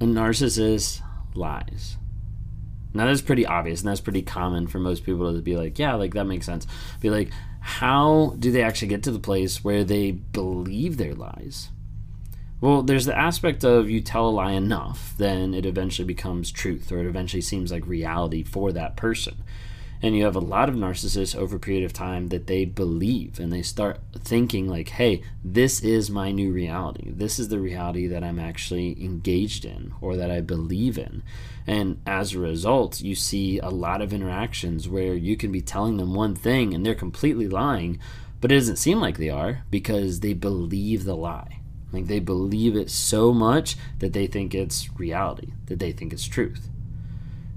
A narcissist lies. Now that's pretty obvious and that's pretty common for most people to be like, yeah, like that makes sense. Be like, how do they actually get to the place where they believe their lies? Well, there's the aspect of you tell a lie enough, then it eventually becomes truth, or it eventually seems like reality for that person. And you have a lot of narcissists over a period of time that they believe and they start thinking, like, hey, this is my new reality. This is the reality that I'm actually engaged in or that I believe in. And as a result, you see a lot of interactions where you can be telling them one thing and they're completely lying, but it doesn't seem like they are because they believe the lie. Like they believe it so much that they think it's reality, that they think it's truth.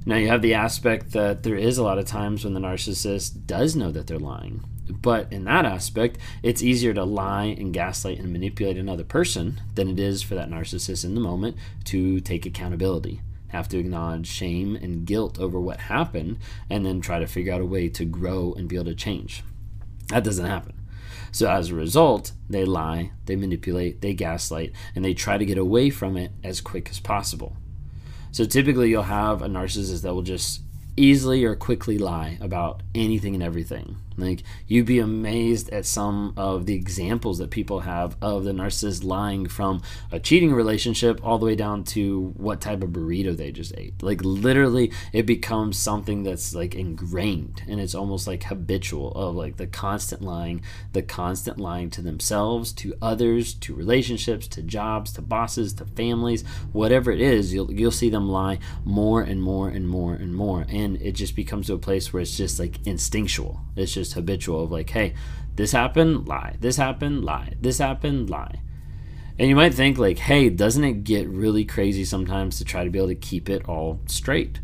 Now, you have the aspect that there is a lot of times when the narcissist does know that they're lying. But in that aspect, it's easier to lie and gaslight and manipulate another person than it is for that narcissist in the moment to take accountability, have to acknowledge shame and guilt over what happened, and then try to figure out a way to grow and be able to change. That doesn't happen. So as a result, they lie, they manipulate, they gaslight, and they try to get away from it as quick as possible. So typically, you'll have a narcissist that will just easily or quickly lie about anything and everything. Like you'd be amazed at some of the examples that people have of the narcissist lying from a cheating relationship all the way down to what type of burrito they just ate. Like literally it becomes something that's like ingrained and it's almost like habitual of like the constant lying, the constant lying to themselves, to others, to relationships, to jobs, to bosses, to families, whatever it is, you'll you'll see them lie more and more and more and more and it just becomes to a place where it's just like instinctual. It's just habitual of like, hey, this happened, lie. This happened, lie. This happened, lie. And you might think like, hey, doesn't it get really crazy sometimes to try to be able to keep it all straight?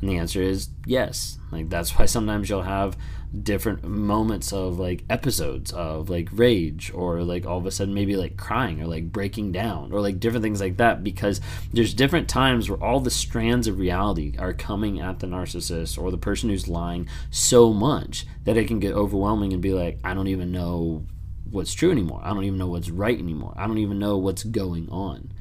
And the answer is yes. Like that's why sometimes you'll have different moments of like episodes of like rage or like all of a sudden maybe like crying or like breaking down or like different things like that because there's different times where all the strands of reality are coming at the narcissist or the person who's lying so much that it can get overwhelming and be like I don't even know what's true anymore. I don't even know what's right anymore. I don't even know what's going on.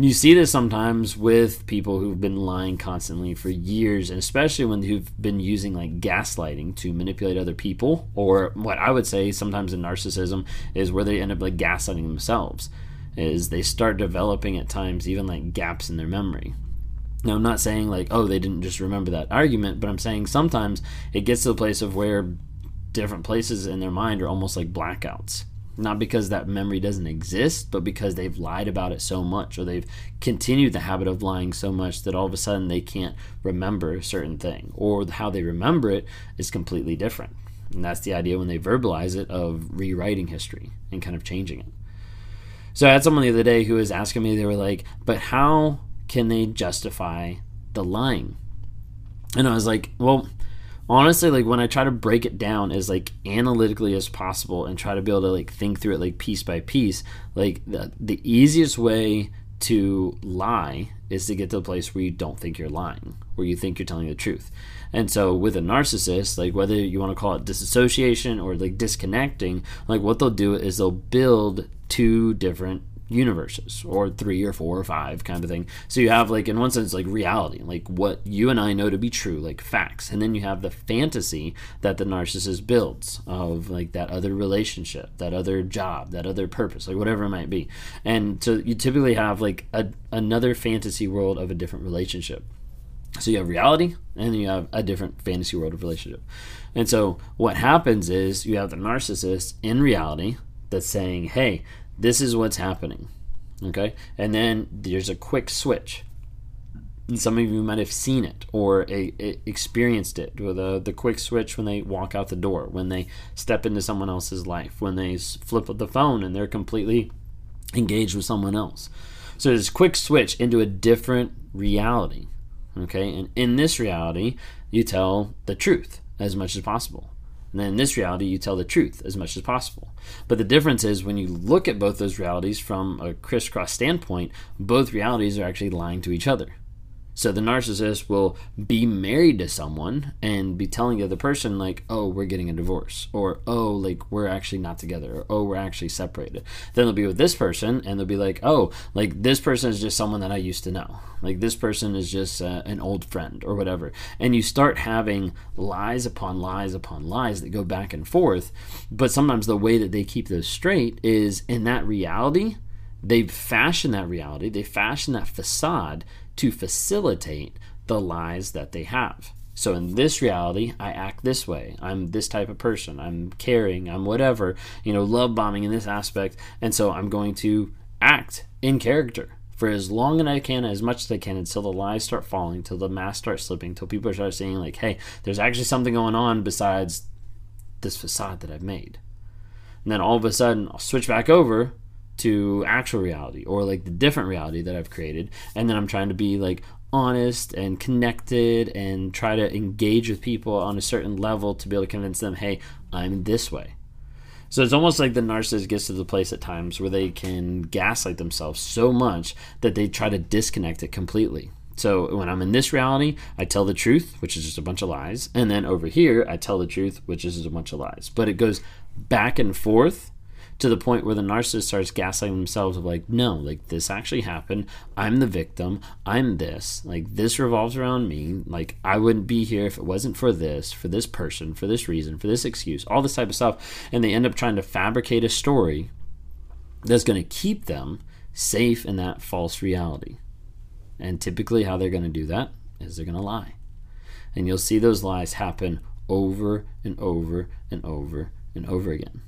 You see this sometimes with people who've been lying constantly for years, and especially when who've been using like gaslighting to manipulate other people, or what I would say sometimes in narcissism is where they end up like gaslighting themselves. Is they start developing at times even like gaps in their memory. Now, I'm not saying like, oh, they didn't just remember that argument, but I'm saying sometimes it gets to the place of where different places in their mind are almost like blackouts not because that memory doesn't exist, but because they've lied about it so much or they've continued the habit of lying so much that all of a sudden they can't remember a certain thing or how they remember it is completely different. And that's the idea when they verbalize it of rewriting history and kind of changing it. So I had someone the other day who was asking me, they were like, but how can they justify the lying? And I was like, well, honestly like when i try to break it down as like analytically as possible and try to be able to like think through it like piece by piece like the, the easiest way to lie is to get to a place where you don't think you're lying where you think you're telling the truth. And so with a narcissist like whether you want to call it disassociation or like disconnecting like what they'll do is they'll build two different universes or three or four or five kind of thing. So you have like in one sense like reality, like what you and I know to be true, like facts. And then you have the fantasy that the narcissist builds of like that other relationship, that other job, that other purpose, like whatever it might be. And so you typically have like a, another fantasy world of a different relationship. So you have reality and then you have a different fantasy world of relationship. And so what happens is you have the narcissist in reality that's saying, "Hey, this is what's happening. Okay? And then there's a quick switch. And some of you might have seen it or a, a experienced it with a, the quick switch when they walk out the door, when they step into someone else's life, when they flip the phone and they're completely engaged with someone else. So there's a quick switch into a different reality. Okay? And in this reality, you tell the truth as much as possible. And then in this reality, you tell the truth as much as possible. But the difference is when you look at both those realities from a crisscross standpoint, both realities are actually lying to each other. So the narcissist will be married to someone and be telling the other person like, "Oh, we're getting a divorce," or "Oh, like we're actually not together," or "Oh, we're actually separated." Then they'll be with this person and they'll be like, "Oh, like this person is just someone that I used to know. Like this person is just uh, an old friend or whatever." And you start having lies upon lies upon lies that go back and forth. But sometimes the way that they keep those straight is in that reality, they fashion that reality, they fashion that facade to facilitate the lies that they have. So in this reality, I act this way. I'm this type of person. I'm caring. I'm whatever, you know, love bombing in this aspect. And so I'm going to act in character for as long as I can, as much as I can, until the lies start falling, till the mask starts slipping, till people start saying, like, hey, there's actually something going on besides this facade that I've made. And then all of a sudden, I'll switch back over to actual reality or like the different reality that I've created. And then I'm trying to be like honest and connected and try to engage with people on a certain level to be able to convince them, hey, I'm this way. So it's almost like the narcissist gets to the place at times where they can gaslight themselves so much that they try to disconnect it completely. So when I'm in this reality, I tell the truth, which is just a bunch of lies. And then over here, I tell the truth, which is just a bunch of lies. But it goes back and forth to the point where the narcissist starts gaslighting themselves of like no like this actually happened. I'm the victim. I'm this. Like this revolves around me. Like i wouldn't be here if it wasn't for this for this person for this reason for this excuse all this type of stuff. And they end up trying to fabricate a story that's going to keep them safe in that false reality. And typically how they're going to do that is they're going to lie. And you'll see those lies happen over and over and over and over again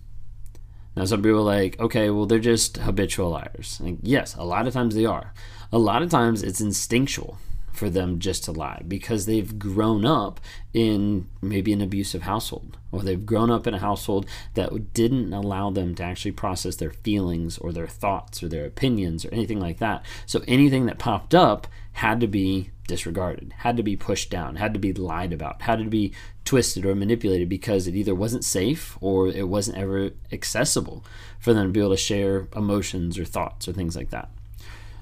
now, some people are like, okay, well, they're just habitual liars. Like, yes, a lot of times they are. A lot of times it's instinctual for them just to lie because they've grown up in maybe an abusive household or they've grown up in a household that didn't allow them to actually process their feelings or their thoughts or their opinions or anything like that. So anything that popped up had to be disregarded, had to be pushed down, had to be lied about, had to be twisted or manipulated because it either wasn't safe or it wasn't ever accessible for them to be able to share emotions or thoughts or things like that.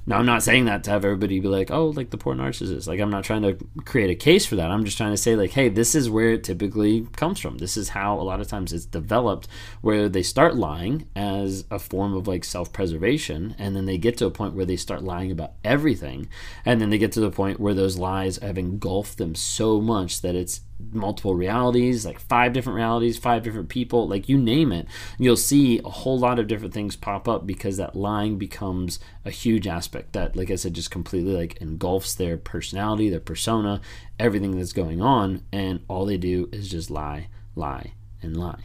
Now, I'm not saying that to have everybody be like, oh, like the poor narcissist. Like, I'm not trying to create a case for that. I'm just trying to say, like, hey, this is where it typically comes from. This is how a lot of times it's developed, where they start lying as a form of like self preservation. And then they get to a point where they start lying about everything. And then they get to the point where those lies have engulfed them so much that it's multiple realities, like five different realities, five different people, like you name it, you'll see a whole lot of different things pop up because that lying becomes a huge aspect that, like I said, just completely like engulfs their personality, their persona, everything that's going on, and all they do is just lie, lie, and lie.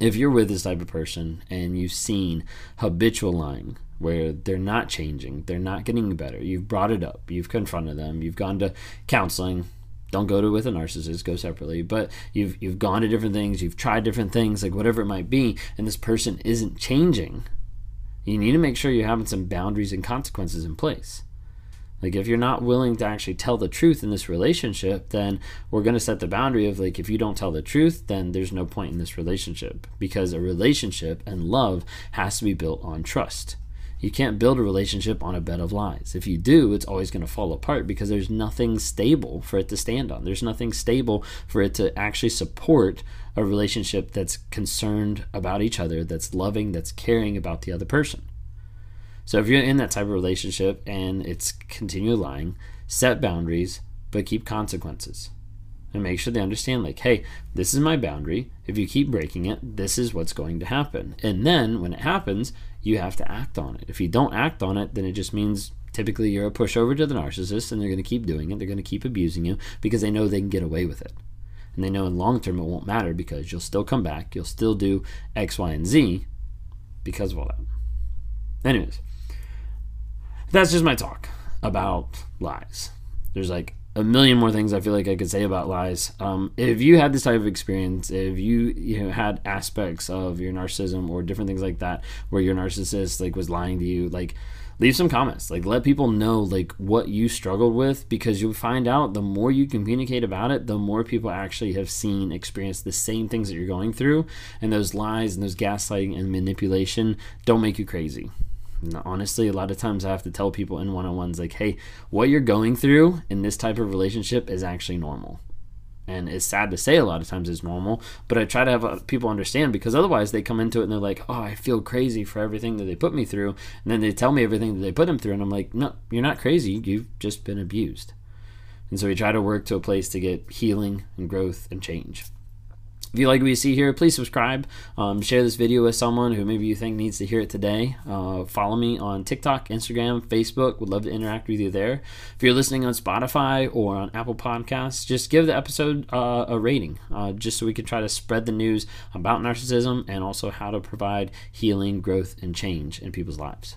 If you're with this type of person and you've seen habitual lying where they're not changing, they're not getting better, you've brought it up, you've confronted them, you've gone to counseling. Don't go to with a narcissist, go separately. But you've you've gone to different things, you've tried different things, like whatever it might be, and this person isn't changing. You need to make sure you're having some boundaries and consequences in place. Like if you're not willing to actually tell the truth in this relationship, then we're going to set the boundary of like if you don't tell the truth, then there's no point in this relationship because a relationship and love has to be built on trust. You can't build a relationship on a bed of lies. If you do, it's always going to fall apart because there's nothing stable for it to stand on. There's nothing stable for it to actually support a relationship that's concerned about each other, that's loving, that's caring about the other person. So if you're in that type of relationship and it's continual lying, set boundaries, but keep consequences. and make sure they understand like hey this is my boundary. If you keep breaking it this is what's going to happen. And then when it happens you have to act on it. If you don't act on it then it just means typically you're a pushover to the narcissist and they're going to keep doing it. They're going to keep abusing you because they know they can get away with it. And they know in long term it won't matter because you'll still come back. You'll still do x y and z because of all that. Anyways that's just my talk about lies there's like a million more things I feel like I could say about lies. Um, if you had this type of experience, if you you know had aspects of your narcissism or different things like that, where your narcissist like was lying to you, like leave some comments. Like let people know like what you struggled with because you'll find out the more you communicate about it, the more people actually have seen, experienced the same things that you're going through, and those lies and those gaslighting and manipulation don't make you crazy honestly, a lot of times I have to tell people in one on ones, like, hey, what you're going through in this type of relationship is actually normal. And it's sad to say a lot of times it's normal, but I try to have uh, people understand because otherwise they come into it and they're like, oh, I feel crazy for everything that they put me through. And then they tell me everything that they put them through. And I'm like, no, you're not crazy. You've just been abused. And so we try to work to a place to get healing and growth and change. If you like what you see here, please subscribe. Um, share this video with someone who maybe you think needs to hear it today. Uh, follow me on TikTok, Instagram, Facebook. Would love to interact with you there. If you're listening on Spotify or on Apple Podcasts, just give the episode uh, a rating, uh, just so we can try to spread the news about narcissism and also how to provide healing, growth, and change in people's lives.